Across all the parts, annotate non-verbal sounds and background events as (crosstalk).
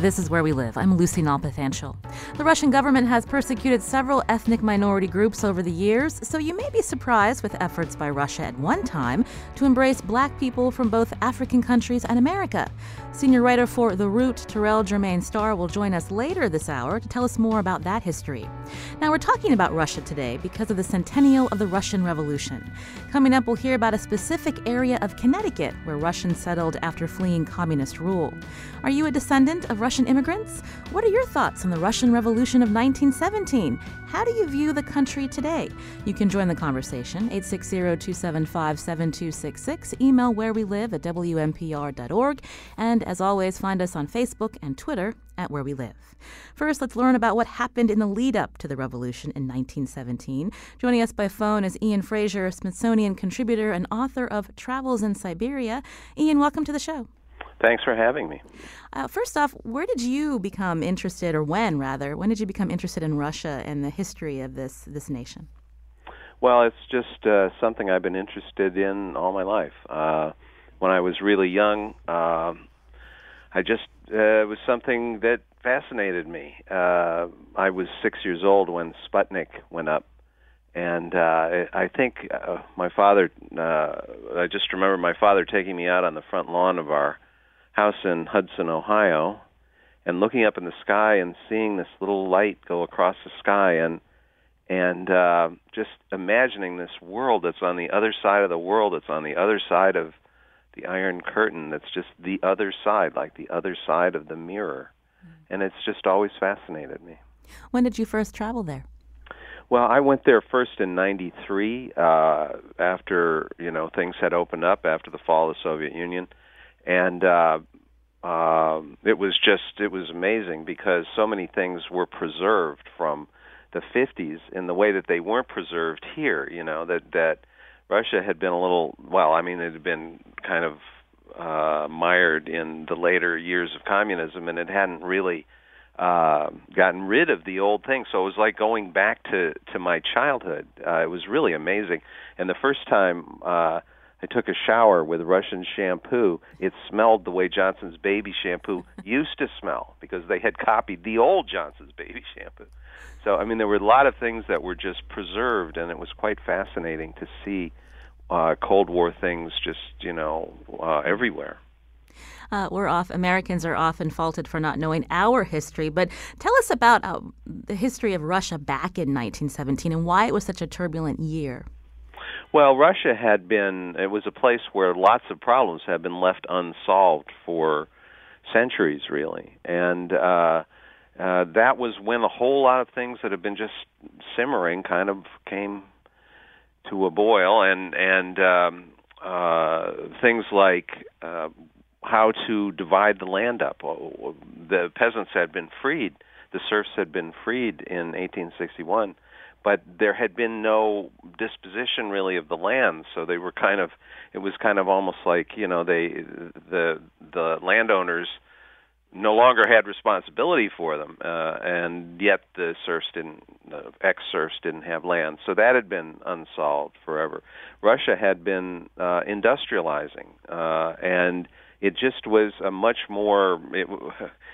This is Where We Live. I'm Lucy Nalpathanchel. The Russian government has persecuted several ethnic minority groups over the years, so you may be surprised with efforts by Russia at one time to embrace black people from both African countries and America. Senior writer for The Root, Terrell Jermaine Starr, will join us later this hour to tell us more about that history. Now, we're talking about Russia today because of the centennial of the Russian Revolution. Coming up, we'll hear about a specific area of Connecticut where Russians settled after fleeing communist rule. Are you a descendant of Russian immigrants? What are your thoughts on the Russian Revolution of 1917? How do you view the country today? You can join the conversation 860 275 7266. Email where we live at WNPR.org. And as always, find us on Facebook and Twitter at Where We Live. First, let's learn about what happened in the lead up to the revolution in 1917. Joining us by phone is Ian Frazier, Smithsonian contributor and author of Travels in Siberia. Ian, welcome to the show. Thanks for having me. Uh, first off, where did you become interested, or when rather, when did you become interested in Russia and the history of this this nation? Well, it's just uh, something I've been interested in all my life. Uh, when I was really young, uh, I just uh, it was something that fascinated me. Uh, I was six years old when Sputnik went up, and uh, I think uh, my father. Uh, I just remember my father taking me out on the front lawn of our house in Hudson, Ohio, and looking up in the sky and seeing this little light go across the sky and and uh, just imagining this world that's on the other side of the world, that's on the other side of the Iron Curtain, that's just the other side, like the other side of the mirror, mm-hmm. and it's just always fascinated me. When did you first travel there? Well, I went there first in '93, uh, after you know things had opened up after the fall of the Soviet Union, and uh, uh, it was just it was amazing because so many things were preserved from the 50s in the way that they weren't preserved here. You know that that Russia had been a little well. I mean, it had been kind of uh, mired in the later years of communism, and it hadn't really uh, gotten rid of the old things. So it was like going back to to my childhood. Uh, it was really amazing. And the first time. Uh, I took a shower with Russian shampoo. It smelled the way Johnson's baby shampoo used to smell because they had copied the old Johnson's baby shampoo. So, I mean, there were a lot of things that were just preserved, and it was quite fascinating to see uh, Cold War things just, you know, uh, everywhere. Uh, we're off. Americans are often faulted for not knowing our history, but tell us about uh, the history of Russia back in 1917 and why it was such a turbulent year. Well, Russia had been, it was a place where lots of problems had been left unsolved for centuries, really. And uh, uh, that was when a whole lot of things that had been just simmering kind of came to a boil. And, and um, uh, things like uh, how to divide the land up. The peasants had been freed, the serfs had been freed in 1861 but there had been no disposition really of the land so they were kind of it was kind of almost like you know they the the landowners no longer had responsibility for them uh, and yet the serfs didn't uh, ex serfs didn't have land. So that had been unsolved forever. Russia had been uh, industrializing uh, and it just was a much more it,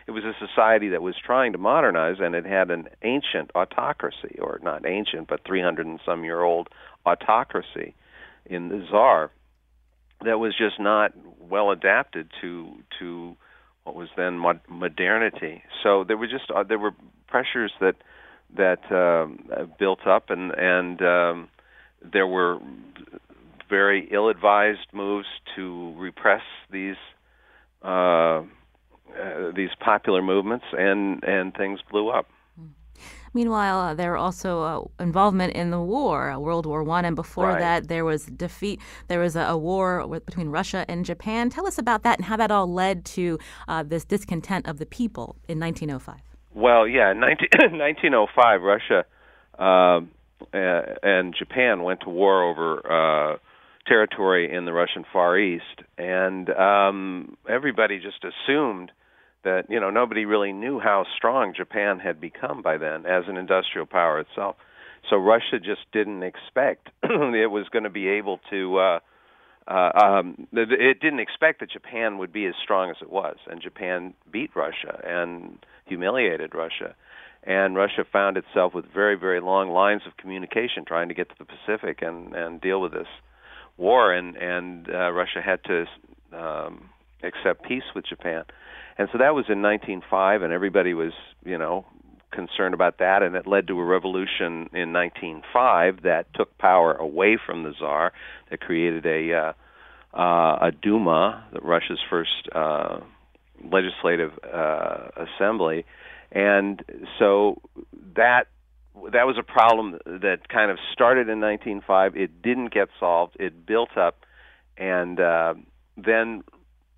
it was a society that was trying to modernize and it had an ancient autocracy or not ancient but 300 and some year old autocracy in the czar that was just not well adapted to to what was then mod- modernity. So there were just uh, there were pressures that that um, built up and and um, there were very ill-advised moves to repress these uh, uh, these popular movements, and and things blew up. Meanwhile, uh, there were also uh, involvement in the war, uh, World War One, and before right. that, there was defeat. There was a, a, war between Russia and Japan. Tell us about that and how that all led to uh, this discontent of the people in 1905. Well, yeah, in 19, (coughs) 1905, Russia uh, and Japan went to war over uh, territory in the Russian Far East, and um, everybody just assumed that you know nobody really knew how strong Japan had become by then as an industrial power itself. So Russia just didn't expect (clears throat) it was going to be able to. Uh, uh, um, it didn't expect that Japan would be as strong as it was, and Japan beat Russia and humiliated Russia. And Russia found itself with very, very long lines of communication trying to get to the Pacific and and deal with this war, and and uh, Russia had to um, accept peace with Japan. And so that was in 1905, and everybody was, you know, concerned about that, and it led to a revolution in 1905 that took power away from the czar, that created a uh, uh, a Duma, Russia's first uh, legislative uh, assembly, and so that that was a problem that kind of started in 1905. It didn't get solved. It built up, and uh, then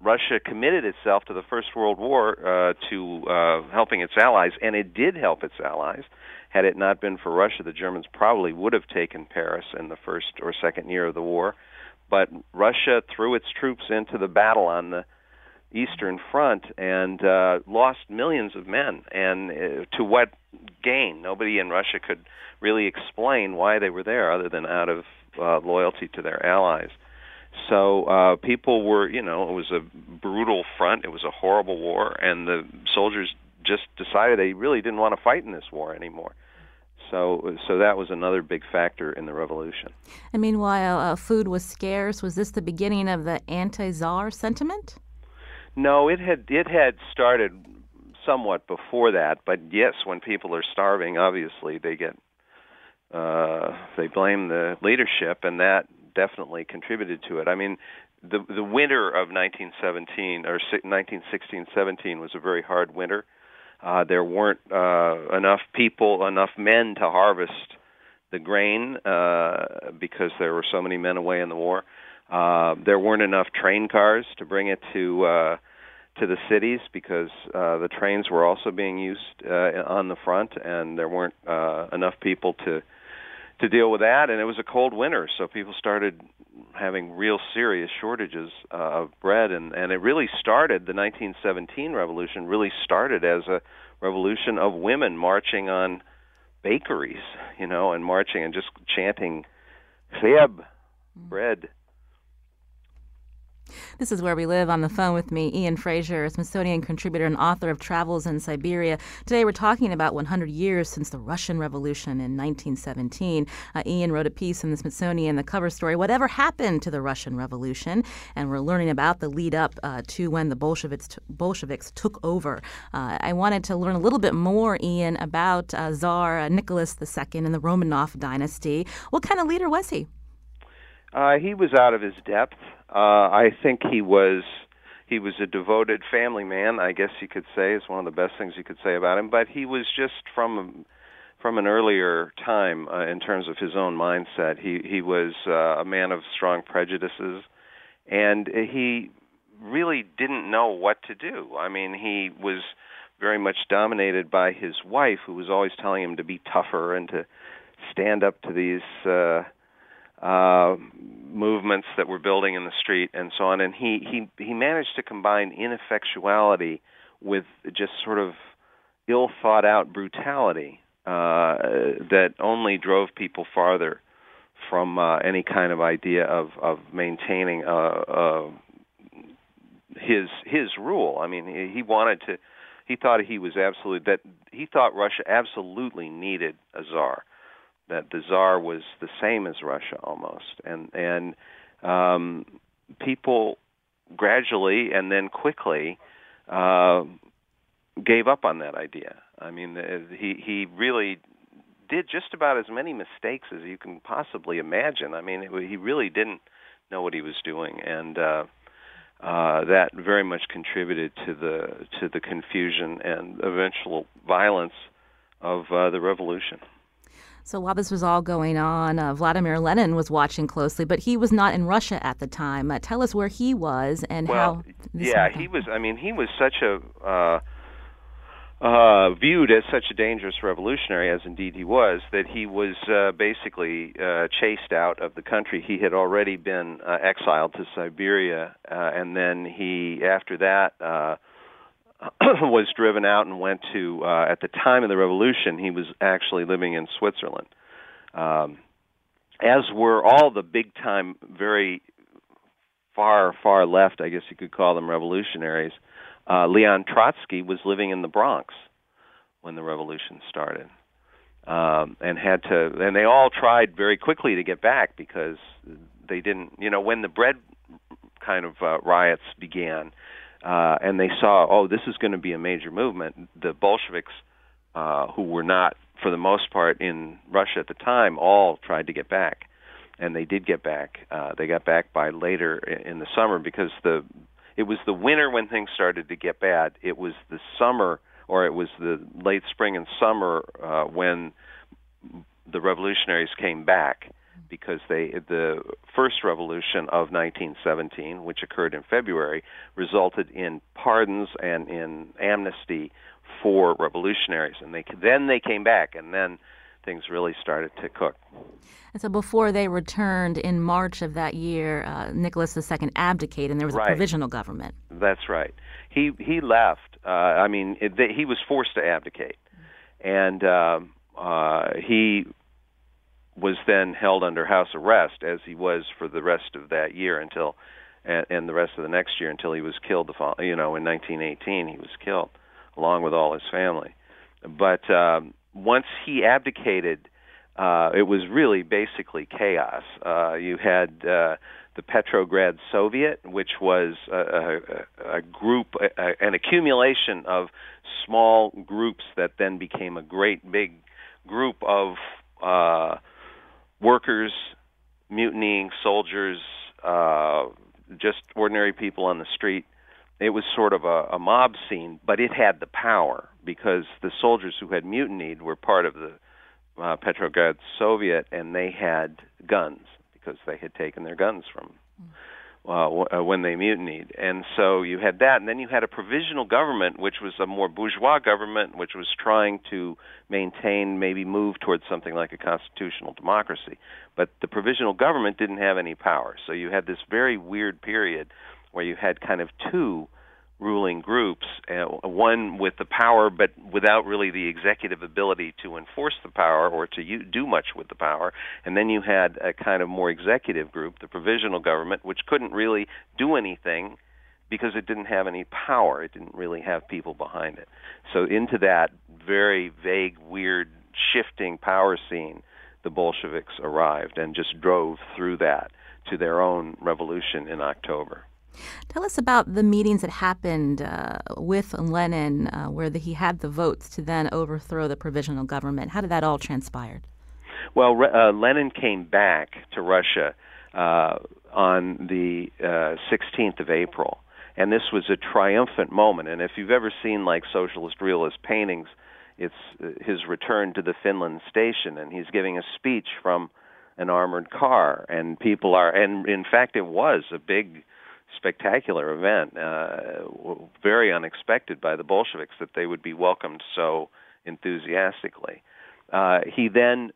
Russia committed itself to the First World War uh, to uh, helping its allies, and it did help its allies. Had it not been for Russia, the Germans probably would have taken Paris in the first or second year of the war. But Russia threw its troops into the battle on the Eastern Front and uh, lost millions of men. And uh, to what gain? Nobody in Russia could really explain why they were there, other than out of uh, loyalty to their allies. So uh, people were, you know, it was a brutal front. It was a horrible war, and the soldiers just decided they really didn't want to fight in this war anymore. So, so that was another big factor in the revolution. And meanwhile, uh, food was scarce. Was this the beginning of the anti-czar sentiment? No, it had it had started somewhat before that. But yes, when people are starving, obviously they get uh, they blame the leadership, and that definitely contributed to it. I mean, the the winter of 1917 or 1916-17 was a very hard winter. Uh, there weren't uh, enough people, enough men to harvest the grain uh, because there were so many men away in the war. Uh, there weren't enough train cars to bring it to uh, to the cities because uh, the trains were also being used uh, on the front, and there weren't uh, enough people to to deal with that, and it was a cold winter, so people started having real serious shortages uh, of bread, and and it really started the 1917 revolution. Really started as a revolution of women marching on bakeries, you know, and marching and just chanting "Chlieb," bread this is Where We Live. On the phone with me, Ian Frazier, a Smithsonian contributor and author of Travels in Siberia. Today we're talking about 100 years since the Russian Revolution in 1917. Uh, Ian wrote a piece in the Smithsonian, the cover story, Whatever Happened to the Russian Revolution? And we're learning about the lead up uh, to when the Bolsheviks, t- Bolsheviks took over. Uh, I wanted to learn a little bit more, Ian, about uh, Tsar Nicholas II and the Romanov dynasty. What kind of leader was he? Uh, he was out of his depth. Uh, I think he was he was a devoted family man. I guess you could say is one of the best things you could say about him. But he was just from from an earlier time uh, in terms of his own mindset. He he was uh, a man of strong prejudices, and he really didn't know what to do. I mean, he was very much dominated by his wife, who was always telling him to be tougher and to stand up to these. Uh, uh, movements that were building in the street and so on. And he he he managed to combine ineffectuality with just sort of ill thought out brutality uh, that only drove people farther from uh, any kind of idea of of maintaining uh, uh, his his rule. I mean, he, he wanted to. He thought he was absolutely that he thought Russia absolutely needed a czar that the czar was the same as Russia almost, and and um, people gradually and then quickly uh, gave up on that idea. I mean, he he really did just about as many mistakes as you can possibly imagine. I mean, it, he really didn't know what he was doing, and uh, uh, that very much contributed to the to the confusion and eventual violence of uh, the revolution. So while this was all going on, uh, Vladimir Lenin was watching closely, but he was not in Russia at the time. Uh, tell us where he was and well, how. yeah, he was. I mean, he was such a uh, uh, viewed as such a dangerous revolutionary, as indeed he was, that he was uh, basically uh, chased out of the country. He had already been uh, exiled to Siberia, uh, and then he, after that, uh, (clears throat) was driven out and went to. Uh, at the time of the revolution, he was actually living in Switzerland. Um, as were all the big time, very far, far left, I guess you could call them revolutionaries. Uh, Leon Trotsky was living in the Bronx when the revolution started, um, and had to, and they all tried very quickly to get back because they didn't, you know, when the bread kind of uh, riots began, uh, and they saw, oh, this is going to be a major movement. The Bolsheviks, uh, who were not, for the most part, in Russia at the time, all tried to get back, and they did get back. Uh, they got back by later in the summer because the it was the winter when things started to get bad. It was the summer, or it was the late spring and summer uh, when the revolutionaries came back because they the first revolution of 1917, which occurred in February, resulted in pardons and in amnesty for revolutionaries, and they then they came back, and then things really started to cook. And so before they returned in March of that year, uh, Nicholas II abdicated, and there was right. a provisional government. That's right. He he left. Uh, I mean, it, they, he was forced to abdicate, and uh, uh, he was then held under house arrest, as he was for the rest of that year until, and, the rest of the next year until he was killed. The you know in 1918 he was killed along with all his family. But um, once he abdicated, uh, it was really basically chaos. Uh, you had uh, the Petrograd Soviet, which was a, a, a group, a, an accumulation of small groups that then became a great big group of uh, workers, mutinying soldiers, uh, just ordinary people on the street. It was sort of a, a mob scene, but it had the power because the soldiers who had mutinied were part of the uh, Petrograd Soviet, and they had guns because they had taken their guns from w- uh, when they mutinied. And so you had that, and then you had a provisional government, which was a more bourgeois government, which was trying to maintain, maybe move towards something like a constitutional democracy. But the provisional government didn't have any power, so you had this very weird period where you had kind of two ruling groups, uh, one with the power but without really the executive ability to enforce the power or to u- do much with the power, and then you had a kind of more executive group, the provisional government, which couldn't really do anything because it didn't have any power. It didn't really have people behind it. So into that very vague, weird, shifting power scene, the Bolsheviks arrived and just drove through that to their own revolution in October. Tell us about the meetings that happened uh, with Lenin, uh, where the, he had the votes to then overthrow the provisional government. How did that all transpire? Well, uh, Lenin came back to Russia uh, on the 16th uh, of April, and this was a triumphant moment. And if you've ever seen like socialist realist paintings, it's uh, his return to the Finland station, and he's giving a speech from an armored car, and people are, and in fact, it was a big spectacular event, uh, very unexpected by the Bolsheviks that they would be welcomed so enthusiastically. Uh, he then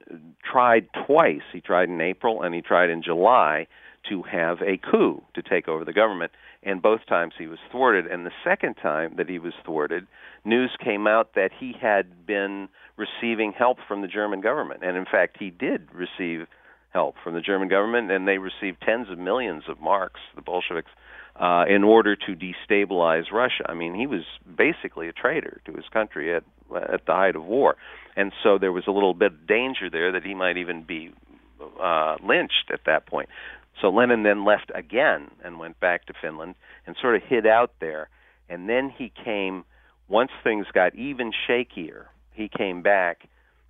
tried twice. He tried in April and he tried in July to have a coup to take over the government, and both times he was thwarted. And the second time that he was thwarted, news came out that he had been receiving help from the German government, and in fact, he did receive help from the German government, and they received tens of millions of marks, the Bolsheviks, uh, in order to destabilize Russia. I mean, he was basically a traitor to his country at at the height of war, and so there was a little bit of danger there that he might even be uh, lynched at that point. So Lenin then left again and went back to Finland and sort of hid out there, and then he came once things got even shakier. He came back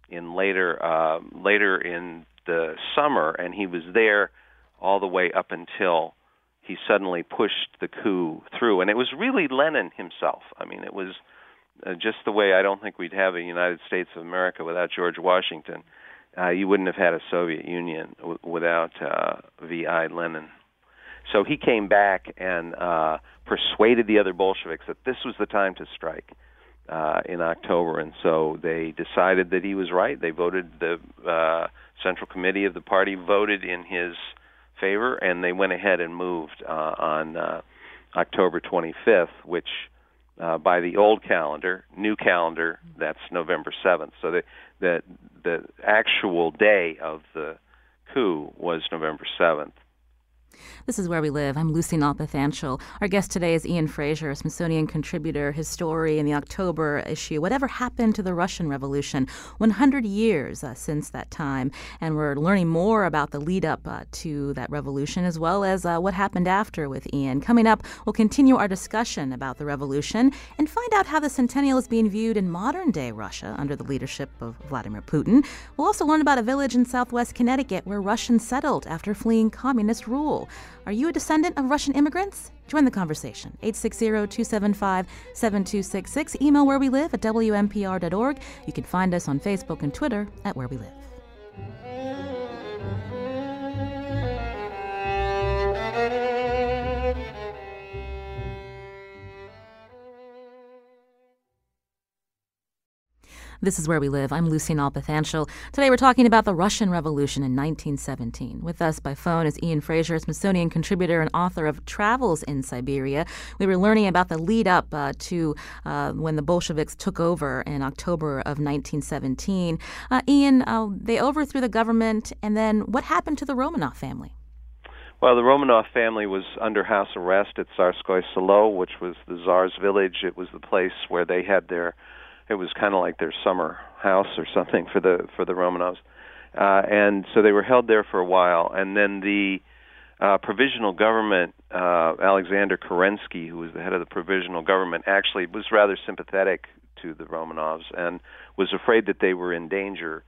in later uh, later in the summer, and he was there all the way up until he suddenly pushed the coup through. And it was really Lenin himself. I mean, it was uh, just the way I don't think we'd have a United States of America without George Washington. Uh, you wouldn't have had a Soviet Union w- without uh, V.I. Lenin. So he came back and uh, persuaded the other Bolsheviks that this was the time to strike. Uh, in October, and so they decided that he was right. They voted the uh, Central Committee of the party voted in his favor, and they went ahead and moved uh, on uh, October 25th, which uh, by the old calendar, new calendar, that's November 7th. So the the the actual day of the coup was November 7th. This is Where We Live. I'm Lucy Nalpathanchel. Our guest today is Ian Frazier, a Smithsonian contributor. His story in the October issue, Whatever Happened to the Russian Revolution, 100 years uh, since that time. And we're learning more about the lead up uh, to that revolution as well as uh, what happened after with Ian. Coming up, we'll continue our discussion about the revolution and find out how the centennial is being viewed in modern day Russia under the leadership of Vladimir Putin. We'll also learn about a village in southwest Connecticut where Russians settled after fleeing communist rule. Are you a descendant of Russian immigrants? Join the conversation. 860-275-7266. Email where we live at WNPR.org. You can find us on Facebook and Twitter at Where We Live. This is Where We Live. I'm Lucy Nalpathanchel. Today we're talking about the Russian Revolution in 1917. With us by phone is Ian Frazier, Smithsonian contributor and author of Travels in Siberia. We were learning about the lead up uh, to uh, when the Bolsheviks took over in October of 1917. Uh, Ian, uh, they overthrew the government, and then what happened to the Romanov family? Well, the Romanov family was under house arrest at Tsarskoye Selo, which was the Tsar's village. It was the place where they had their it was kind of like their summer house or something for the for the Romanovs, uh, and so they were held there for a while, and then the uh, provisional government, uh, Alexander Kerensky, who was the head of the provisional government, actually was rather sympathetic to the Romanovs and was afraid that they were in danger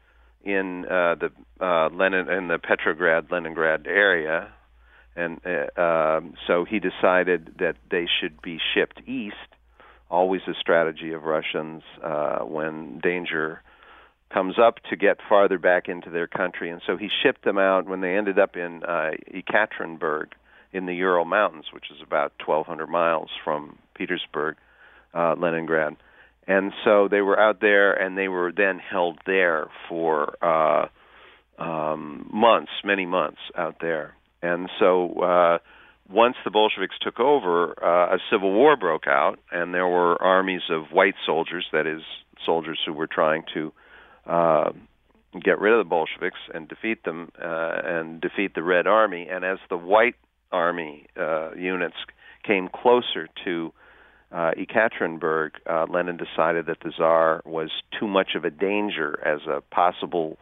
in uh, the uh, Lenin in the Petrograd Leningrad area, and uh, um, so he decided that they should be shipped east always a strategy of Russians uh, when danger comes up to get farther back into their country. And so he shipped them out when they ended up in uh, Ekaterinburg in the Ural Mountains, which is about 1,200 miles from Petersburg, uh, Leningrad. And so they were out there, and they were then held there for uh, um, months, many months out there. And so uh, once the Bolsheviks took over, uh, a civil war broke out, and there were armies of white soldiers, that is, soldiers who were trying to uh, get rid of the Bolsheviks and defeat them uh, and defeat the Red Army. And as the white army uh, units came closer to uh, Ekaterinburg, uh, Lenin decided that the Tsar was too much of a danger as a possible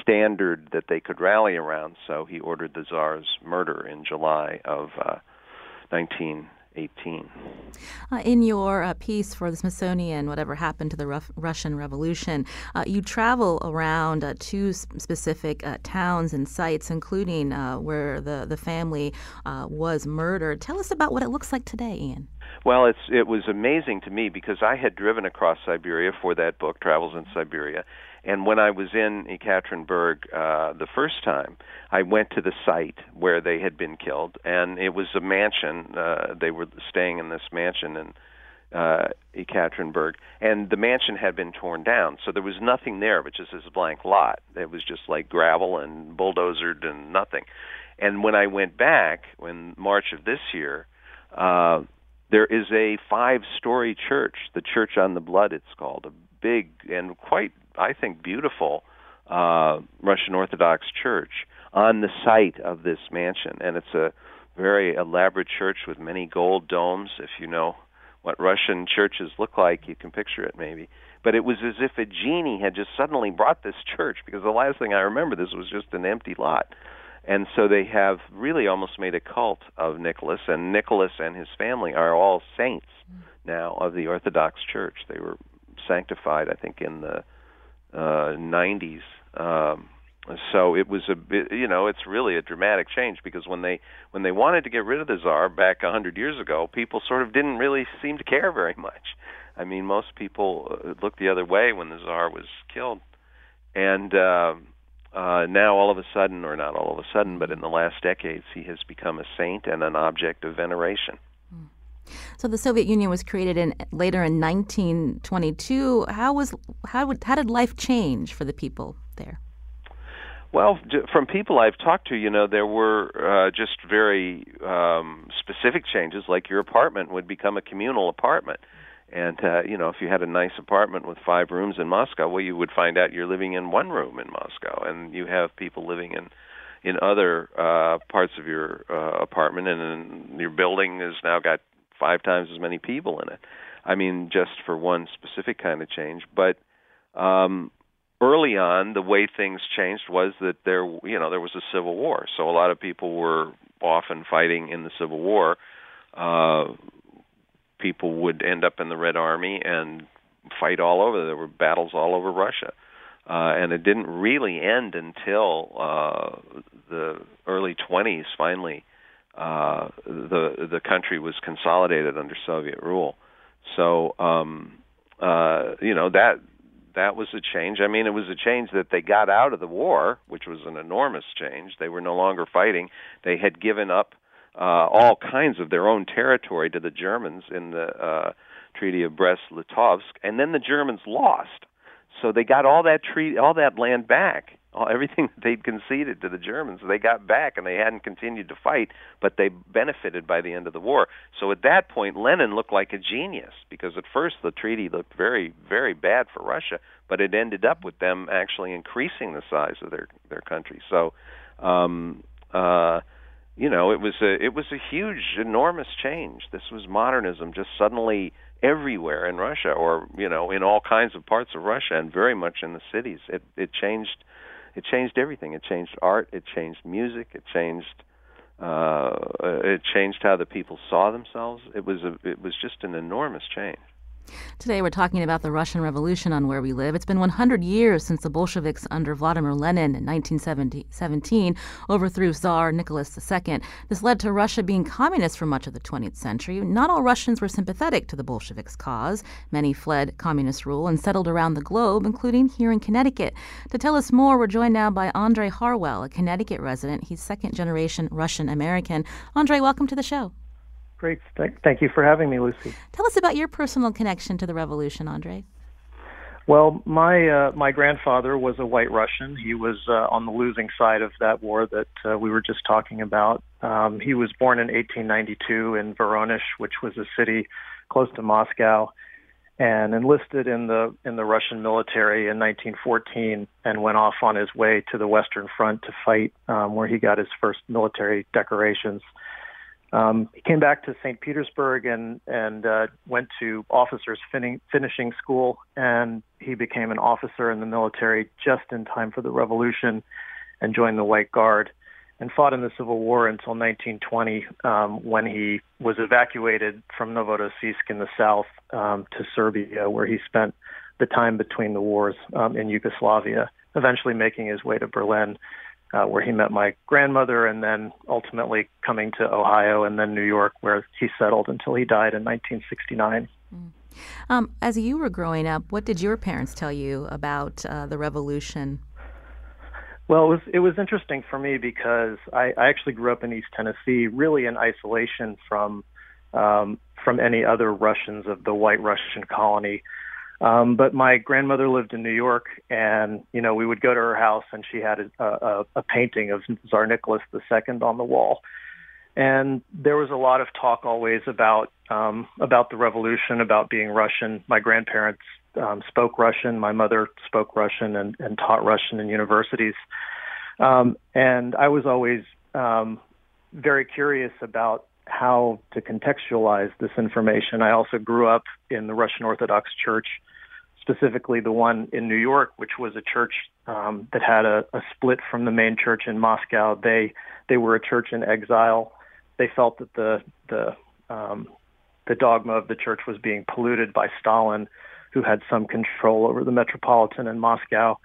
standard that they could rally around. So he ordered the Tsar's murder in July of uh, 1918. Uh, in your uh, piece for the Smithsonian, Whatever Happened to the Ruf- Russian Revolution, uh, you travel around uh, two specific uh, towns and sites, including uh, where the, the family was murdered. Tell us about what it looks like today, Ian. Well, it's it was amazing to me because I had driven across Siberia for that book, Travels in Siberia, and when I was in Ekaterinburg uh, the first time, I went to the site where they had been killed, and it was a mansion. Uh, they were staying in this mansion in uh, Ekaterinburg, and the mansion had been torn down, so there was nothing there but just this blank lot. It was just like gravel and bulldozered and nothing. And when I went back in March of this year, uh, there is a five-story church, the Church on the Blood, it's called, a big and quite I think, beautiful uh, Russian Orthodox church on the site of this mansion, and it's a very elaborate church with many gold domes. If you know what Russian churches look like, you can picture it maybe. But it was as if a genie had just suddenly brought this church because the last thing I remember, this was just an empty lot. And so they have really almost made a cult of Nicholas, and Nicholas and his family are all saints now of the Orthodox Church. They were sanctified, I think, in the 90s. Um, so it was a bit, you know, it's really a dramatic change because when they when they wanted to get rid of the czar back a hundred years ago, people sort of didn't really seem to care very much. I mean, most people uh, looked the other way when the czar was killed, and uh, uh, now all of a sudden, or not all of a sudden, but in the last decades, he has become a saint and an object of veneration. So the Soviet Union was created in later in 1922. How was how would, how did life change for the people there? Well, from people I've talked to, you know, there were uh, just very um, specific changes, like your apartment would become a communal apartment. And uh, you know, if you had a nice apartment with five rooms in Moscow, well, you would find out you're living in one room in Moscow, and you have people living in in other uh, parts of your uh, apartment, and, and your building has now got five times as many people in it. I mean, just for one specific kind of change. But um, early on, the way things changed was that there, you know, there was a civil war. So a lot of people were often fighting in the civil war. Uh, people would end up in the Red Army and fight all over. There were battles all over Russia. Uh, and it didn't really end until uh, the early 20s. Finally, uh, the the country was consolidated under Soviet rule. So um, uh, you know that that was a change. I mean, it was a change that they got out of the war, which was an enormous change. They were no longer fighting. They had given up uh, all kinds of their own territory to the Germans in the uh, Treaty of Brest-Litovsk, and then the Germans lost. So they got all that treaty, all that land back, everything (laughs) that they'd conceded to the Germans. They got back, and they hadn't continued to fight, but they benefited by the end of the war. So at that point, Lenin looked like a genius because at first the treaty looked very, very bad for Russia, but it ended up with them actually increasing the size of their their country. So. Um, uh, you know, it was a it was a huge, enormous change. This was modernism just suddenly everywhere in Russia, or you know, in all kinds of parts of Russia, and very much in the cities. It it changed it changed everything. It changed art. It changed music. It changed uh, it changed how the people saw themselves. It was a it was just an enormous change. Today, we're talking about the Russian Revolution on Where We Live. It's been 100 years since the Bolsheviks under Vladimir Lenin in 1917 overthrew Tsar Nicholas II. This led to Russia being communist for much of the 20th century. Not all Russians were sympathetic to the Bolsheviks' cause. Many fled communist rule and settled around the globe, including here in Connecticut. To tell us more, we're joined now by Andre Harwell, a Connecticut resident. He's second generation Russian American. Andre, welcome to the show. Great. Thank you for having me, Lucy. Tell us about your personal connection to the revolution, Andre. Well, my uh, my grandfather was a White Russian. He was uh, on the losing side of that war that uh, we were just talking about. Um, he was born in 1892 in Voronezh, which was a city close to Moscow, and enlisted in the in the Russian military in 1914, and went off on his way to the Western Front to fight, um, where he got his first military decorations. Um, he came back to St. Petersburg and and uh, went to officers fin- finishing school, and he became an officer in the military just in time for the revolution, and joined the White Guard, and fought in the Civil War until 1920, um, when he was evacuated from Novorossiysk in the south um, to Serbia, where he spent the time between the wars um, in Yugoslavia, eventually making his way to Berlin uh, where he met my grandmother, and then ultimately coming to Ohio and then New York, where he settled until he died in 1969. Mm. Um, as you were growing up, what did your parents tell you about uh, the revolution? Well, it was it was interesting for me because I, I actually grew up in East Tennessee, really in isolation from um, from any other Russians of the White Russian colony. Um, but my grandmother lived in New York, and you know we would go to her house, and she had a, a, a painting of Tsar Nicholas II on the wall. And there was a lot of talk always about um, about the revolution, about being Russian. My grandparents um, spoke Russian. My mother spoke Russian and, and taught Russian in universities. Um, and I was always um, very curious about how to contextualize this information. I also grew up in the Russian Orthodox Church, specifically the one in New York, which was a church um, that had a, a split from the main church in Moscow. They they were a church in exile. They felt that the the um, the dogma of the church was being polluted by Stalin, who had some control over the metropolitan in Moscow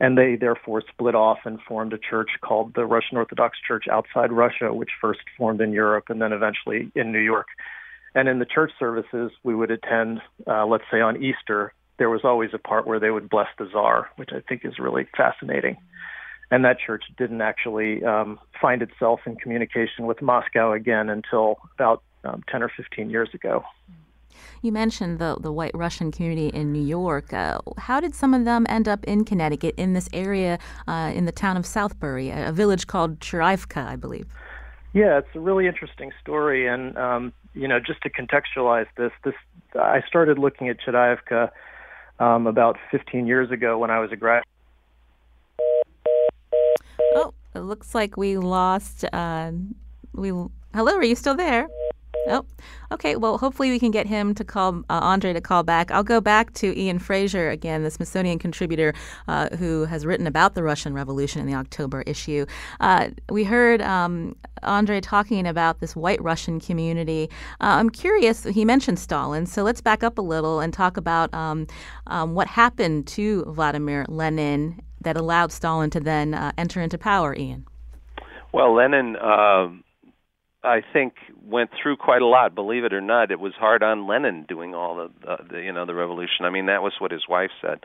and they therefore split off and formed a church called the Russian Orthodox Church outside Russia, which first formed in Europe and then eventually in New York. And in the church services we would attend, uh, let's say on Easter, there was always a part where they would bless the czar, which I think is really fascinating. And that church didn't actually um, find itself in communication with Moscow again until about um, 10 or 15 years ago. You mentioned the the white Russian community in New York. Uh, how did some of them end up in Connecticut in this area uh, in the town of Southbury, a, a, village called Churaevka, I believe? Yeah, it's a really interesting story, and um, you know, just to contextualize this, this I started looking at Churaevka um, about 15 years ago when I was a grad. Oh, it looks like we lost. Uh, we hello, are you still there? Oh, okay. Well, hopefully we can get him to call uh, Andre to call back. I'll go back to Ian Frazier again, the Smithsonian contributor uh, who has written about the Russian Revolution in the October issue. Uh, we heard um, Andre talking about this white Russian community. Uh, I'm curious. He mentioned Stalin, so let's back up a little and talk about um, um, what happened to Vladimir Lenin that allowed Stalin to then uh, enter into power. Ian. Well, Lenin um, I think went through quite a lot. Believe it or not, it was hard on Lenin doing all the, the, you know the revolution. I mean, that was what his wife said.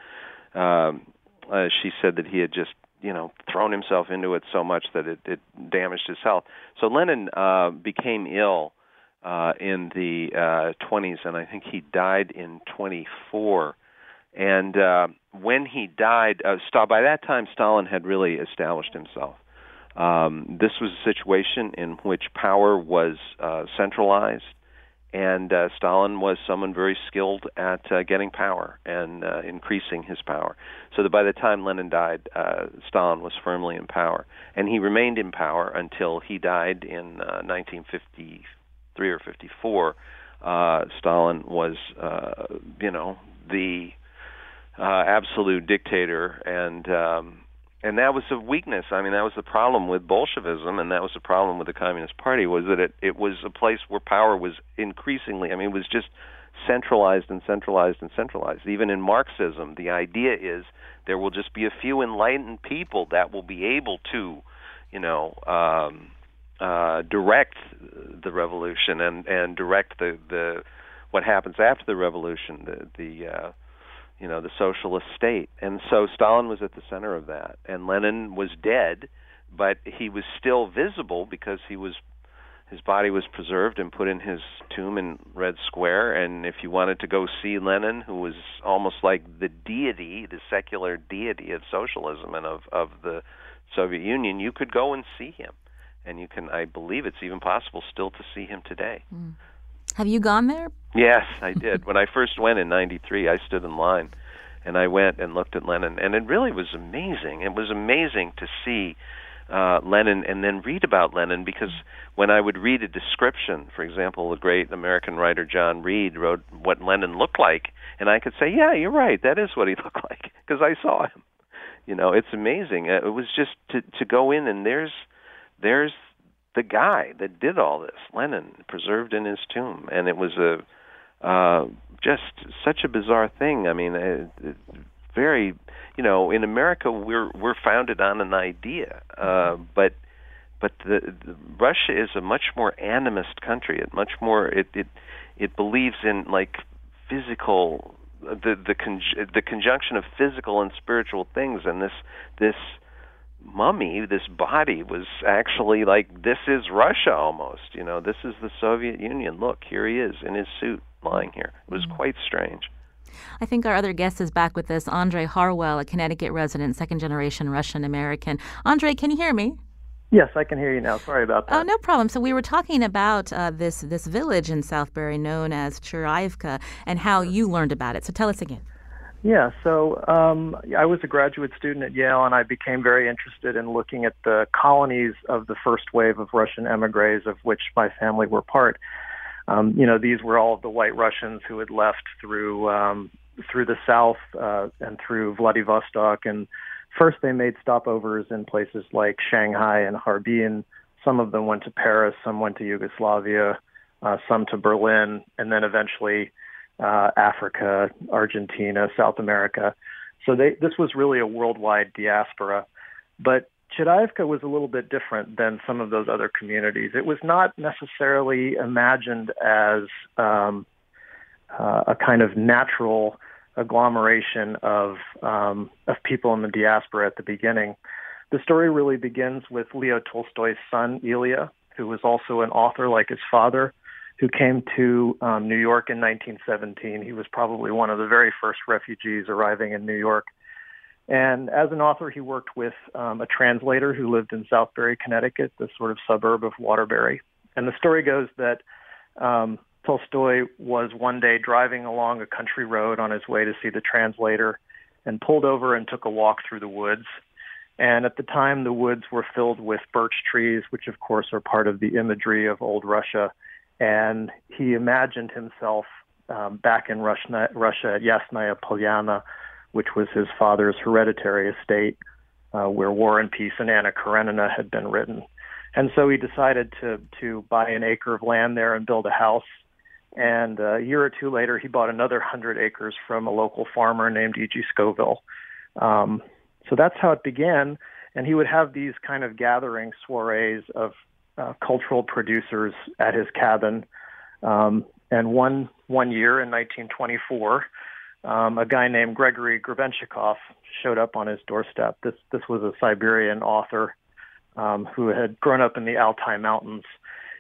Um, uh, she said that he had just you know thrown himself into it so much that it, it damaged his health. So Lenin uh, became ill uh, in the uh, 20s, and I think he died in 24. And uh, when he died, uh, by that time Stalin had really established himself. Um, this was a situation in which power was uh, centralized, and uh, Stalin was someone very skilled at uh, getting power and uh, increasing his power. So that by the time Lenin died, uh, Stalin was firmly in power, and he remained in power until he died in uh, 1953 or 54. Uh, Stalin was, uh, you know, the uh, absolute dictator, and um, and that was a weakness. I mean, that was the problem with Bolshevism, and that was the problem with the Communist Party was that it it was a place where power was increasingly. I mean, it was just centralized and centralized and centralized. Even in Marxism, the idea is there will just be a few enlightened people that will be able to, you know, um, uh, direct the revolution and and direct the the what happens after the revolution, the the uh, you know, the socialist state. And so Stalin was at the center of that. And Lenin was dead, but he was still visible because he was his body was preserved and put in his tomb in Red Square. And if you wanted to go see Lenin, who was almost like the deity, the secular deity of socialism and of of the Soviet Union, you could go and see him. And you can, I believe, it's even possible still to see him today. Mm. Have you gone there? Yes, I did. when I first went in '93, I stood in line, and I went and looked at Lenin, and it really was amazing. It was amazing to see uh, Lenin and then read about Lenin because when I would read a description, for example, the great American writer John Reed wrote what Lenin looked like, and I could say, "Yeah, you're right. That is what he (laughs) looked like," because I saw him. You know, it's amazing. Uh, it was just to to go in and there's there's the guy that did all this, Lenin, preserved in his tomb, and it was a uh, just such a bizarre thing. I mean, uh, very, you know, in America we're we're founded on an idea, uh, but but the, the Russia is a much more animist country. It much more it it it believes in like physical the the con- the conjunction of physical and spiritual things, and this this mummy, this body was actually like this is Russia almost. You know, this is the Soviet Union. Look, here he is in his suit lying here. It was mm. quite strange. I think our other guest is back with us, Andre Harwell, a Connecticut resident, second generation Russian American. Andre, can you hear me? Yes, I can hear you now. Sorry about that. Oh, no problem. So we were talking about uh, this this village in Southbury known as Churaevka and how you learned about it. So tell us again. Yeah, so um, I was a graduate student at Yale, and I became very interested in looking at the colonies of the first wave of Russian emigres, of which my family were part. Um, you know, these were all of the white Russians who had left through um, through the south uh, and through Vladivostok, and first they made stopovers in places like Shanghai and Harbin. Some of them went to Paris, some went to Yugoslavia, uh, some to Berlin, and then eventually uh, Africa, Argentina, South America. So they, this was really a worldwide diaspora. But Churaevka was a little bit different than some of those other communities. It was not necessarily imagined as um, uh, a kind of natural agglomeration of um, of people in the diaspora at the beginning. The story really begins with Leo Tolstoy's son Ilya, who was also an author like his father, who came to um, New York in 1917. He was probably one of the very first refugees arriving in New York. And as an author, he worked with um, a translator who lived in Southbury, Connecticut, the sort of suburb of Waterbury. And the story goes that um, Tolstoy was one day driving along a country road on his way to see the translator and pulled over and took a walk through the woods. And at the time, the woods were filled with birch trees, which of course are part of the imagery of old Russia. And he imagined himself um, back in Russia, Russia at Yasnaya Polyana, which was his father's hereditary estate, uh, where War and Peace and Anna Karenina had been written. And so he decided to to buy an acre of land there and build a house. And uh, a year or two later, he bought another hundred acres from a local farmer named E.G. Scoville. Um, so that's how it began. And he would have these kind of gathering soirees of uh, cultural producers at his cabin. Um, and one one year in 1924, um, a guy named Gregory Grebenshchikov showed up on his doorstep. This this was a Siberian author um, who had grown up in the Altai Mountains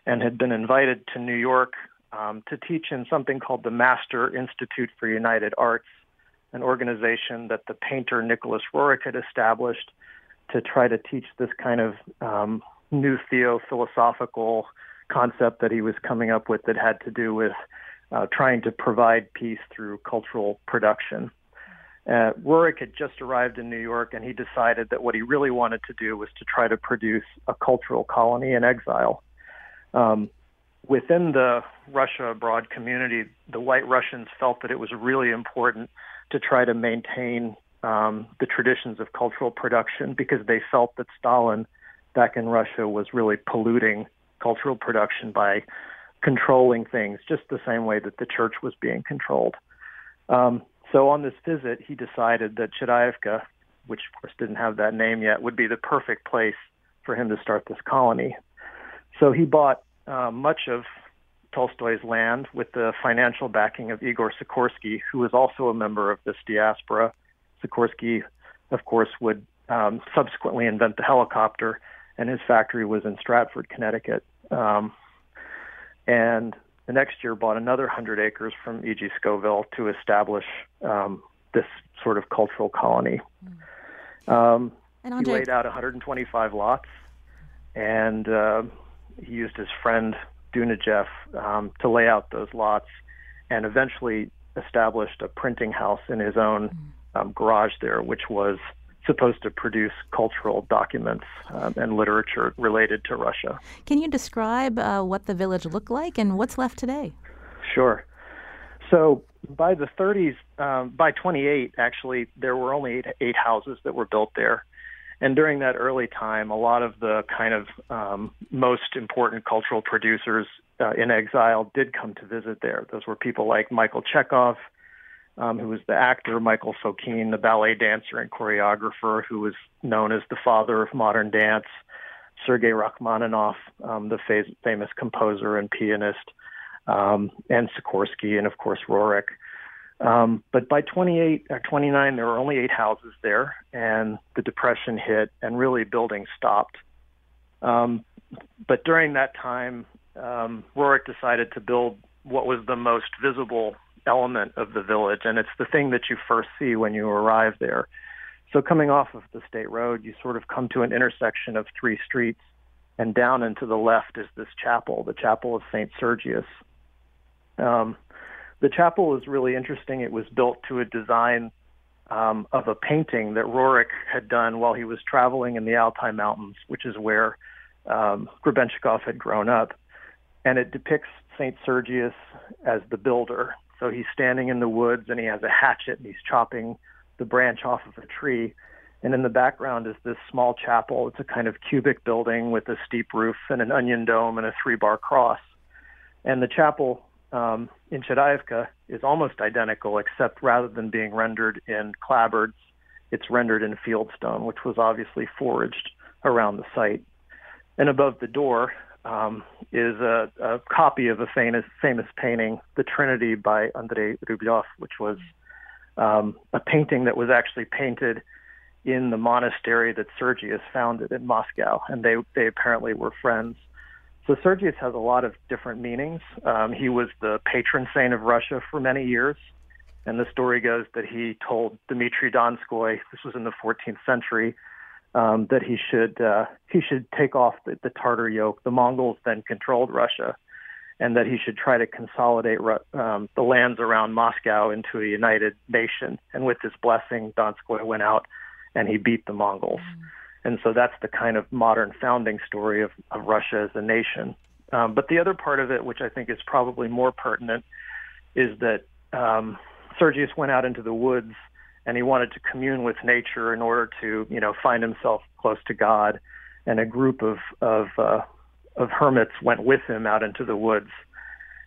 and had been invited to New York um, to teach in something called the Master Institute for United Arts, an organization that the painter Nicholas Roerich had established to try to teach this kind of um, new theo-philosophical concept that he was coming up with that had to do with uh, trying to provide peace through cultural production. Uh, Roerich had just arrived in New York, and he decided that what he really wanted to do was to try to produce a cultural colony in exile. Um, within the Russia abroad community, the white Russians felt that it was really important to try to maintain um, the traditions of cultural production because they felt that Stalin back in Russia was really polluting cultural production by controlling things just the same way that the church was being controlled. Um, so on this visit, he decided that Churaevka, which of course didn't have that name yet, would be the perfect place for him to start this colony. So he bought uh, much of Tolstoy's land with the financial backing of Igor Sikorsky, who was also a member of this diaspora. Sikorsky, of course, would um, subsequently invent the helicopter, and his factory was in Stratford, Connecticut. Um, and the next year bought another 100 acres from E.G. Scoville to establish um, this sort of cultural colony. Um, and Andre- he laid out 125 lots, and uh, he used his friend Dunajev um, to lay out those lots, and eventually established a printing house in his own um, garage there, which was supposed to produce cultural documents um, and literature related to Russia. Can you describe uh, what the village looked like and what's left today? Sure. So by the 30s, um, by 28, actually, there were only eight, eight, houses that were built there. And during that early time, a lot of the kind of um, most important cultural producers uh, in exile did come to visit there. Those were people like Michael Chekhov, um, who was the actor, Michael Fokine, the ballet dancer and choreographer, who was known as the father of modern dance, Sergei Rachmaninoff, um, the faz- famous composer and pianist, um, and Sikorsky, and of course Roerich. Um, but by 28 or 29, there were only eight houses there, and the depression hit, and really building stopped. Um, but during that time, um, decided to build what was the most visible element of the village, and it's the thing that you first see when you arrive there. So coming off of the state road, you sort of come to an intersection of three streets, and down and to the left is this chapel, the Chapel of St. Sergius. Um, the chapel is really interesting. It was built to a design um, of a painting that Roerich had done while he was traveling in the Altai Mountains, which is where um, had grown up. And it depicts St. Sergius as the builder. So he's standing in the woods and he has a hatchet and he's chopping the branch off of a tree. And in the background is this small chapel. It's a kind of cubic building with a steep roof and an onion dome and a three bar cross. And the chapel um, in Churaevka is almost identical, except rather than being rendered in clapboards, it's rendered in fieldstone, which was obviously forged around the site. And above the door um, is a, a, copy of a famous famous painting, The Trinity by Andrei Rublev, which was um, a painting that was actually painted in the monastery that Sergius founded in Moscow, and they they apparently were friends. So Sergius has a lot of different meanings. Um, he was the patron saint of Russia for many years. And the story goes that he told Dmitry Donskoy, this was in the 14th century, um, that he should uh, he should take off the, the Tartar yoke. The Mongols then controlled Russia, and that he should try to consolidate um, the lands around Moscow into a united nation. And with his blessing, Donskoy went out and he beat the Mongols. Mm. And so that's the kind of modern founding story of, of Russia as a nation. Um, but the other part of it, which I think is probably more pertinent, is that um, Sergius went out into the woods and he wanted to commune with nature in order to, you know, find himself close to God. And a group of of uh, of hermits went with him out into the woods.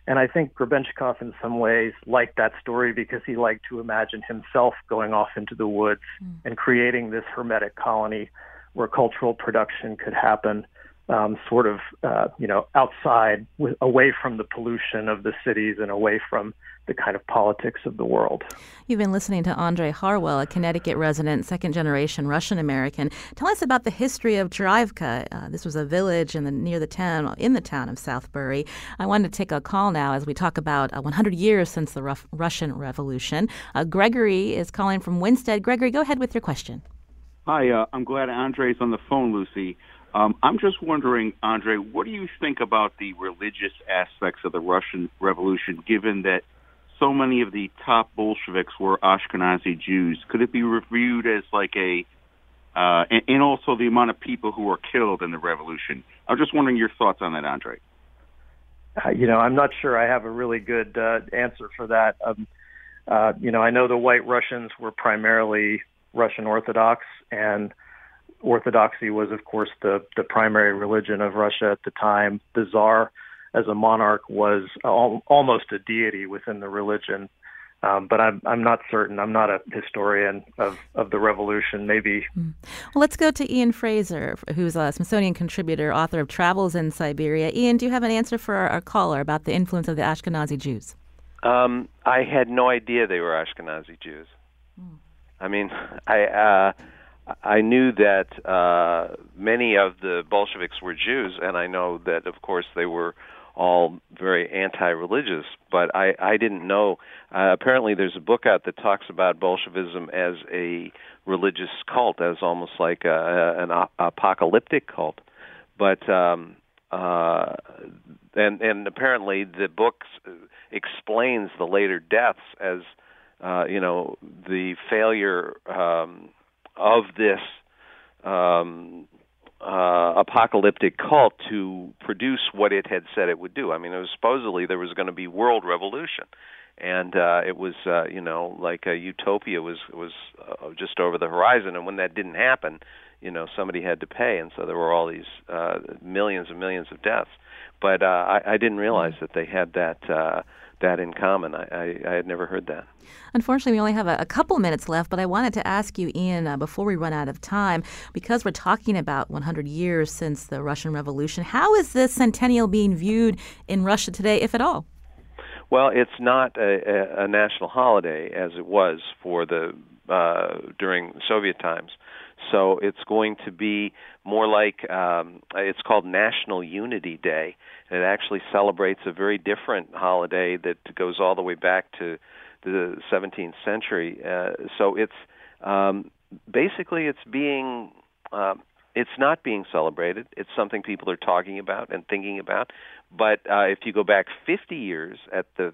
And I think Grebenshchikov, in some ways, liked that story because he liked to imagine himself going off into the woods mm. and creating this hermetic colony where cultural production could happen um, sort of, uh, you know, outside, w- away from the pollution of the cities and away from the kind of politics of the world. You've been listening to Andre Harwell, a Connecticut resident, second generation Russian American. Tell us about the history of Churaevka. Uh, this was a village in the, near the town, in the town of Southbury. I wanted to take a call now as we talk about uh, 100 years since the Ruf- Russian Revolution. Uh, Gregory is calling from Winsted. Gregory, go ahead with your question. Hi, uh, I'm glad Andre's on the phone, Lucy. Um, I'm just wondering, Andre, what do you think about the religious aspects of the Russian Revolution, given that so many of the top Bolsheviks were Ashkenazi Jews? Could it be reviewed as like a, uh, and, and also the amount of people who were killed in the revolution? I'm just wondering your thoughts on that, Andre. Uh, you know, I'm not sure I have a really good uh, answer for that. Um, uh, you know, I know the White Russians were primarily Russian Orthodox, and Orthodoxy was, of course, the the primary religion of Russia at the time. The Tsar as a monarch was al- almost a deity within the religion. Um, but I'm I'm not certain. I'm not a historian of, of the revolution. Maybe. Mm. Well, let's go to Ian Frazier, who's a Smithsonian contributor, author of Travels in Siberia. Ian, do you have an answer for our, our caller about the influence of the Ashkenazi Jews? Um, I had no idea they were Ashkenazi Jews. Mm. I mean, (laughs) I uh, I knew that uh, many of the Bolsheviks were Jews, and I know that, of course, they were all very anti-religious, but I I didn't know. Uh, apparently, there's a book out that talks about Bolshevism as a religious cult, as almost like a, an apocalyptic cult. But um, uh, and and apparently, the book explains the later deaths as uh, you know the failure um, of this um, uh, apocalyptic cult to produce what it had said it would do. I mean, it was supposedly there was going to be world revolution, and uh, it was uh, you know like a utopia was was uh, just over the horizon. And when that didn't happen, you know somebody had to pay, and so there were all these uh, millions and millions of deaths. But uh, I, I didn't realize that they had that. Uh, that in common. I, I, I, had never heard that. Unfortunately, we only have a, a couple minutes left, but I wanted to ask you, Ian, uh, before we run out of time, because we're talking about 100 years since the Russian Revolution, how is this centennial being viewed in Russia today, if at all? Well, it's not a, a, a national holiday as it was for the uh, during Soviet times. So it's going to be more like um, it's called National Unity Day. It actually celebrates a very different holiday that goes all the way back to the 17th century. Uh, so it's um, basically it's being uh, it's not being celebrated. It's something people are talking about and thinking about. But uh, if you go back 50 years at the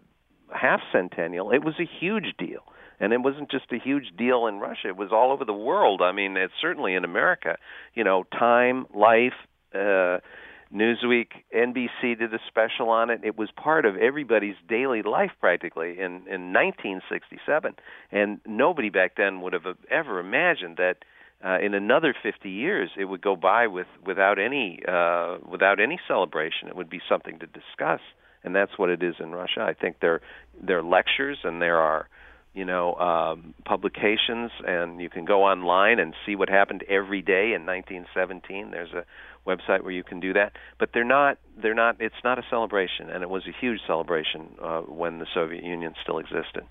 half centennial, it was a huge deal and it wasn't just a huge deal in Russia; it was all over the world. I mean, it's certainly in America. You know, Time, Life, uh, Newsweek, NBC did a special on it. It was part of everybody's daily life practically in in 1967, and nobody back then would have ever imagined that. Uh, in another 50 years, it would go by with without any uh, without any celebration. It would be something to discuss, and that's what it is in Russia. I think there there are lectures and there are you know um, publications, and you can go online and see what happened every day in 1917. There's a website where you can do that, but they're not. They're not. It's not a celebration, and it was a huge celebration uh, when the Soviet Union still existed.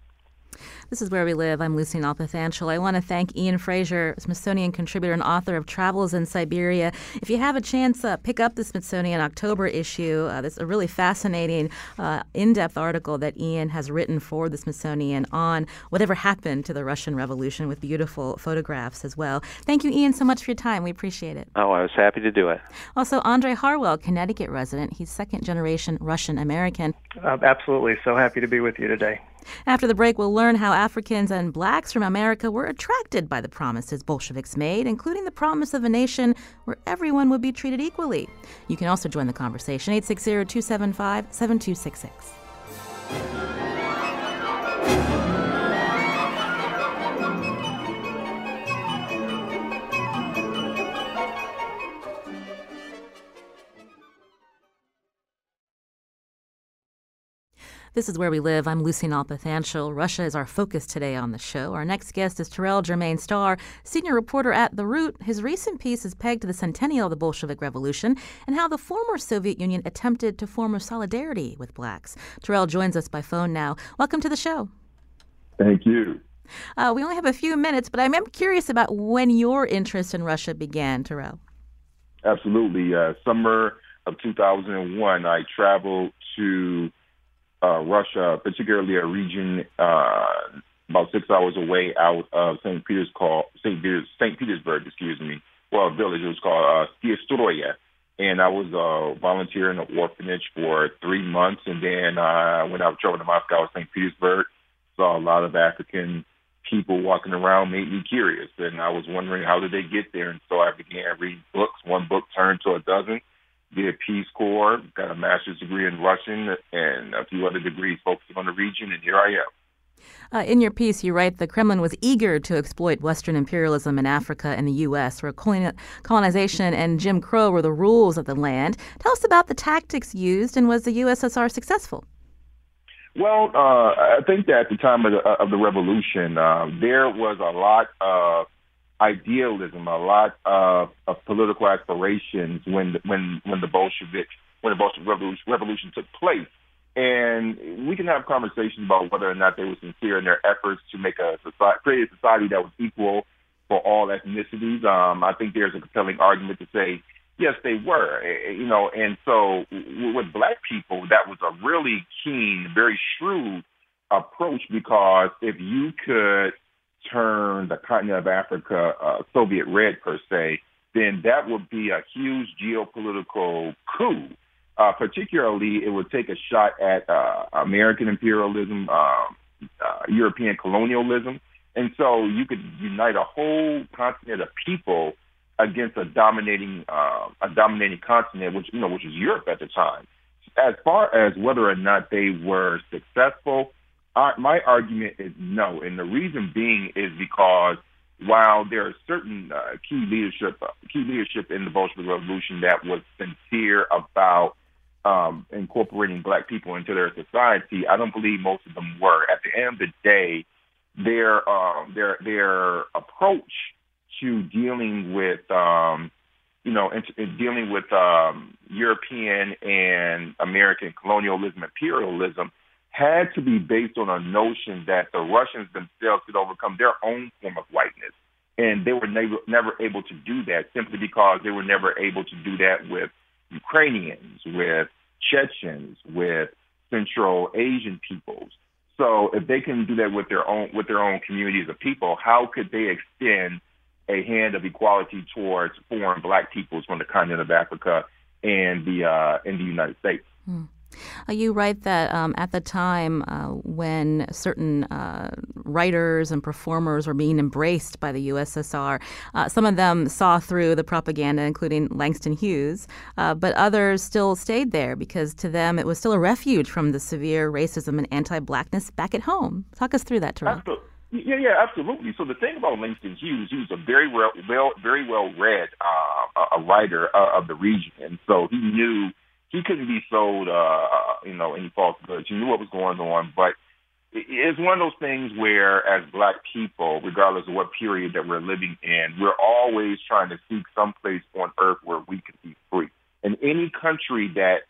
This is Where We Live. I'm Lucy Nalpathanchel. I want to thank Ian Frazier, Smithsonian contributor and author of Travels in Siberia. If you have a chance, uh, pick up the Smithsonian October issue. Uh, is a really fascinating, uh, in depth article that Ian has written for the Smithsonian on whatever happened to the Russian Revolution with beautiful photographs as well. Thank you, Ian, so much for your time. We appreciate it. Oh, I was happy to do it. Also, Andre Harwell, Connecticut resident. He's second generation Russian American. Uh, absolutely. So happy to be with you today. After the break, we'll learn how Africans and blacks from America were attracted by the promises Bolsheviks made, including the promise of a nation where everyone would be treated equally. You can also join the conversation 860 275 7266. This is Where We Live. I'm Lucy Nalpathanchel. Russia is our focus today on the show. Our next guest is Terrell Jermaine Starr, senior reporter at The Root. His recent piece is pegged to the centennial of the Bolshevik Revolution and how the former Soviet Union attempted to form a solidarity with blacks. Terrell joins us by phone now. Welcome to the show. Thank you. Uh, we only have a few minutes, but I'm curious about when your interest in Russia began, Terrell. Absolutely. Uh, summer of 2001, I traveled to Russia, particularly a region uh, about six hours away out of St. Peter's called St. Peter's, St. Petersburg, excuse me. Well, a village. It was called uh, and I was uh, volunteering in an orphanage for three months. And then uh, when I was traveling to Moscow, St. Petersburg, saw a lot of African people walking around, made me curious, and I was wondering how did they get there. And so I began reading books. One book turned to a dozen did Peace Corps, got a master's degree in Russian, and a few other degrees focusing on the region, and here I am. Uh, in your piece, you write the Kremlin was eager to exploit Western imperialism in Africa and the U.S., where colonization and Jim Crow were the rules of the land. Tell us about the tactics used, and was the USSR successful? Well, uh, I think that at the time of the, of the revolution, uh, there was a lot of idealism, a lot of, of political aspirations when when when the Bolshevik when the Bolshevik revolution, revolution took place. And we can have conversations about whether or not they were sincere in their efforts to make a society, create a society that was equal for all ethnicities. Um, I think there's a compelling argument to say, yes, they were. Eh, eh, you know, and so with black people, that was a really keen, very shrewd approach because if you could turn the continent of Africa uh, Soviet red per se, then that would be a huge geopolitical coup. Uh, particularly, it would take a shot at uh, American imperialism, um, uh, European colonialism, and so you could unite a whole continent of people against a dominating uh, a dominating continent, which you know, which was Europe at the time. As far as whether or not they were successful, my argument is no, and the reason being is because while there are certain uh, key leadership uh, key leadership in the Bolshevik Revolution that was sincere about um, incorporating black people into their society, I don't believe most of them were. At the end of the day, their um, their their approach to dealing with um, you know in, in dealing with um, European and American colonialism, imperialism had to be based on a notion that the Russians themselves could overcome their own form of whiteness. And they were never, never able to do that simply because they were never able to do that with Ukrainians, with Chechens, with Central Asian peoples. So if they can do that with their own with their own communities of people, how could they extend a hand of equality towards foreign black peoples from the continent of Africa and the uh, in the United States? Hmm. Uh, you write that um, at the time uh, when certain uh, writers and performers were being embraced by the USSR, uh, some of them saw through the propaganda, including Langston Hughes, uh, but others still stayed there because to them it was still a refuge from the severe racism and anti-blackness back at home. Talk us through that, Terrell. Yeah, yeah, absolutely. So the thing about Langston Hughes, he was a very well, well very well read uh, a writer of the region, and so he knew he couldn't be sold, uh, uh, you know, any false goods. He knew what was going on, but it's one of those things where, as black people, regardless of what period that we're living in, we're always trying to seek some place on earth where we can be free. And any country that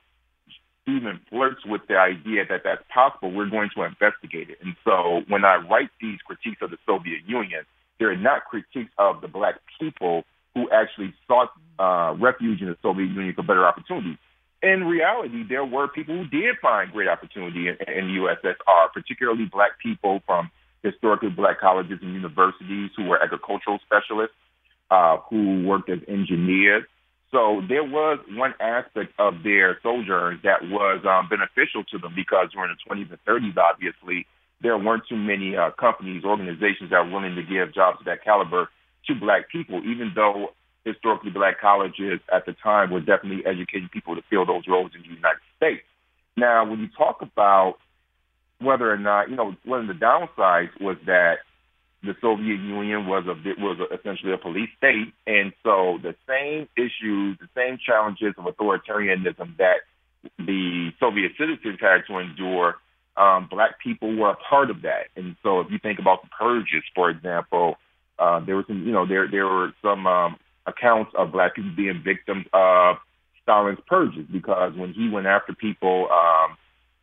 even flirts with the idea that that's possible, we're going to investigate it. And so when I write these critiques of the Soviet Union, they're not critiques of the black people who actually sought uh, refuge in the Soviet Union for better opportunities. In reality, there were people who did find great opportunity in, in the USSR, particularly black people from historically black colleges and universities who were agricultural specialists, uh, who worked as engineers, so there was one aspect of their sojourn that was um, beneficial to them because during the 20s and 30s, obviously, there weren't too many uh, companies, organizations that were willing to give jobs of that caliber to black people, even though historically black colleges at the time were definitely educating people to fill those roles in the United States. Now, when you talk about whether or not, you know, one of the downsides was that the Soviet Union was a was a, essentially a police state, and so the same issues, the same challenges of authoritarianism that the Soviet citizens had to endure, um, black people were a part of that. And so, if you think about the purges, for example, uh, there was some, you know, there there were some um, accounts of black people being victims of Stalin's purges because when he went after people. Um,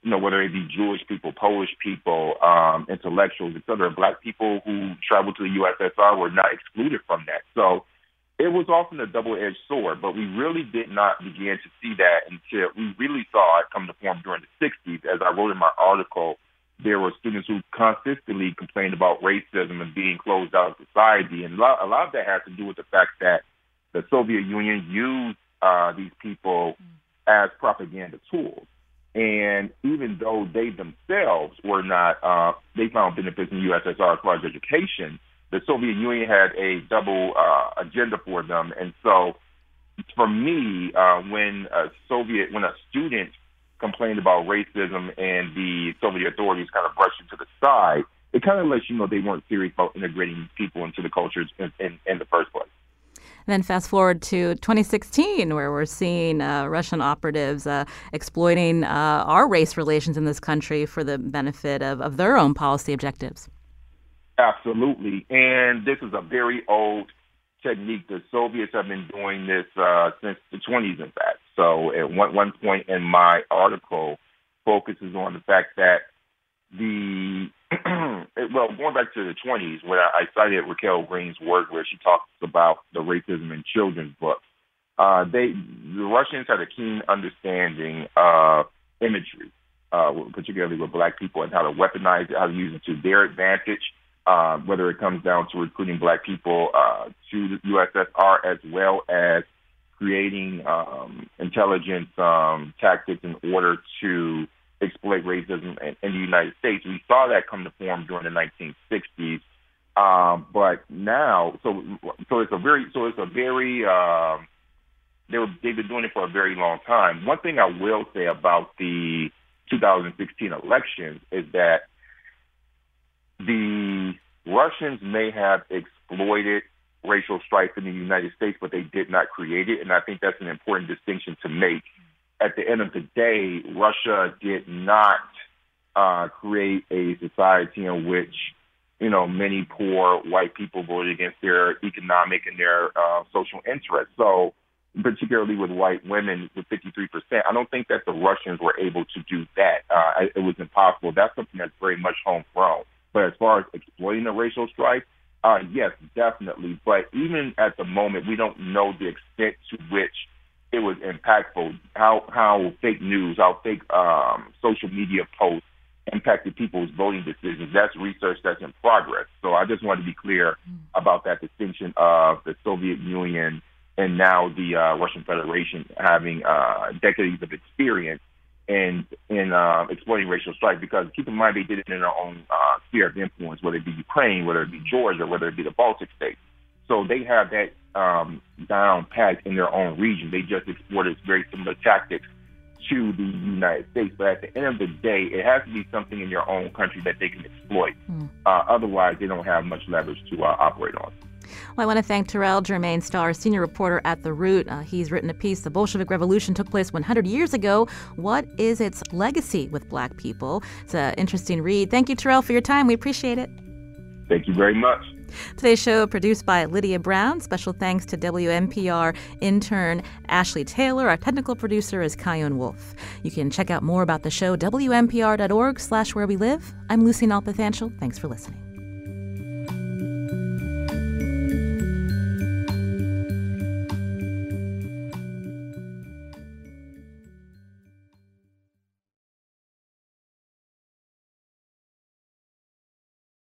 you know, whether it be Jewish people, Polish people, um, intellectuals, et cetera, black people who traveled to the USSR were not excluded from that. So it was often a double-edged sword, but we really did not begin to see that until we really saw it come to form during the 60s. As I wrote in my article, there were students who consistently complained about racism and being closed out of society. And a lot, a lot of that has to do with the fact that the Soviet Union used uh, these people as propaganda tools. And even though they themselves were not, uh, they found benefits in the USSR as far as education, the Soviet Union had a double uh, agenda for them. And so for me, uh, when a Soviet, when a student complained about racism and the Soviet authorities kind of brushed it to the side, it kind of lets you know they weren't serious about integrating people into the cultures in, in, in the first place. Then fast forward to 2016, where we're seeing uh, Russian operatives uh, exploiting uh, our race relations in this country for the benefit of, of their own policy objectives. Absolutely. And this is a very old technique. The Soviets have been doing this uh, since the 20s, in fact. So at one, one point in my article focuses on the fact that the (clears throat) well, going back to the 20s, where I cited Raquel Greene's work where she talks about the racism in children's books. Uh, they, the Russians had a keen understanding of imagery, uh, particularly with black people and how to weaponize it, how to use it to their advantage, uh, whether it comes down to recruiting black people uh, to the USSR as well as creating um, intelligence um, tactics in order to exploit racism in, in the United States. We saw that come to form during the 1960s. Um, but now, so so it's a very so it's a very um, they were they've been doing it for a very long time. One thing I will say about the 2016 elections is that the Russians may have exploited racial strife in the United States, but they did not create it, and I think that's an important distinction to make at the end of the day, Russia did not uh, create a society in which, you know, many poor white people voted against their economic and their uh, social interests. So, particularly with white women with 53%, I don't think that the Russians were able to do that. Uh, it was impossible. That's something that's very much homegrown. But as far as exploiting the racial strife, uh, yes, definitely. But even at the moment, we don't know the extent to which it was impactful. How how fake news, how fake um, social media posts impacted people's voting decisions. That's research that's in progress. So I just wanted to be clear about that distinction of the Soviet Union and now the uh, Russian Federation having uh, decades of experience in in uh, exploiting racial strife. Because keep in mind, they did it in their own uh, sphere of influence, whether it be Ukraine, whether it be Georgia, whether it be the Baltic states. So they have that um, down pat in their own region. They just exported very similar tactics to the United States. But at the end of the day, it has to be something in your own country that they can exploit. Mm. Uh, otherwise, they don't have much leverage to uh, operate on. Well, I want to thank Terrell Jermaine Starr, senior reporter at The Root. Uh, he's written a piece, The Bolshevik Revolution Took Place 100 Years Ago. What is its legacy with black people? It's an interesting read. Thank you, Terrell, for your time. We appreciate it. Thank you very much. Today's show produced by Lydia Brown. Special thanks to WNPR intern Ashley Taylor. Our technical producer is Kyone Wolf. You can check out more about the show, wnpr.org slash where we live. I'm Lucy Nalpathanchel. Thanks for listening.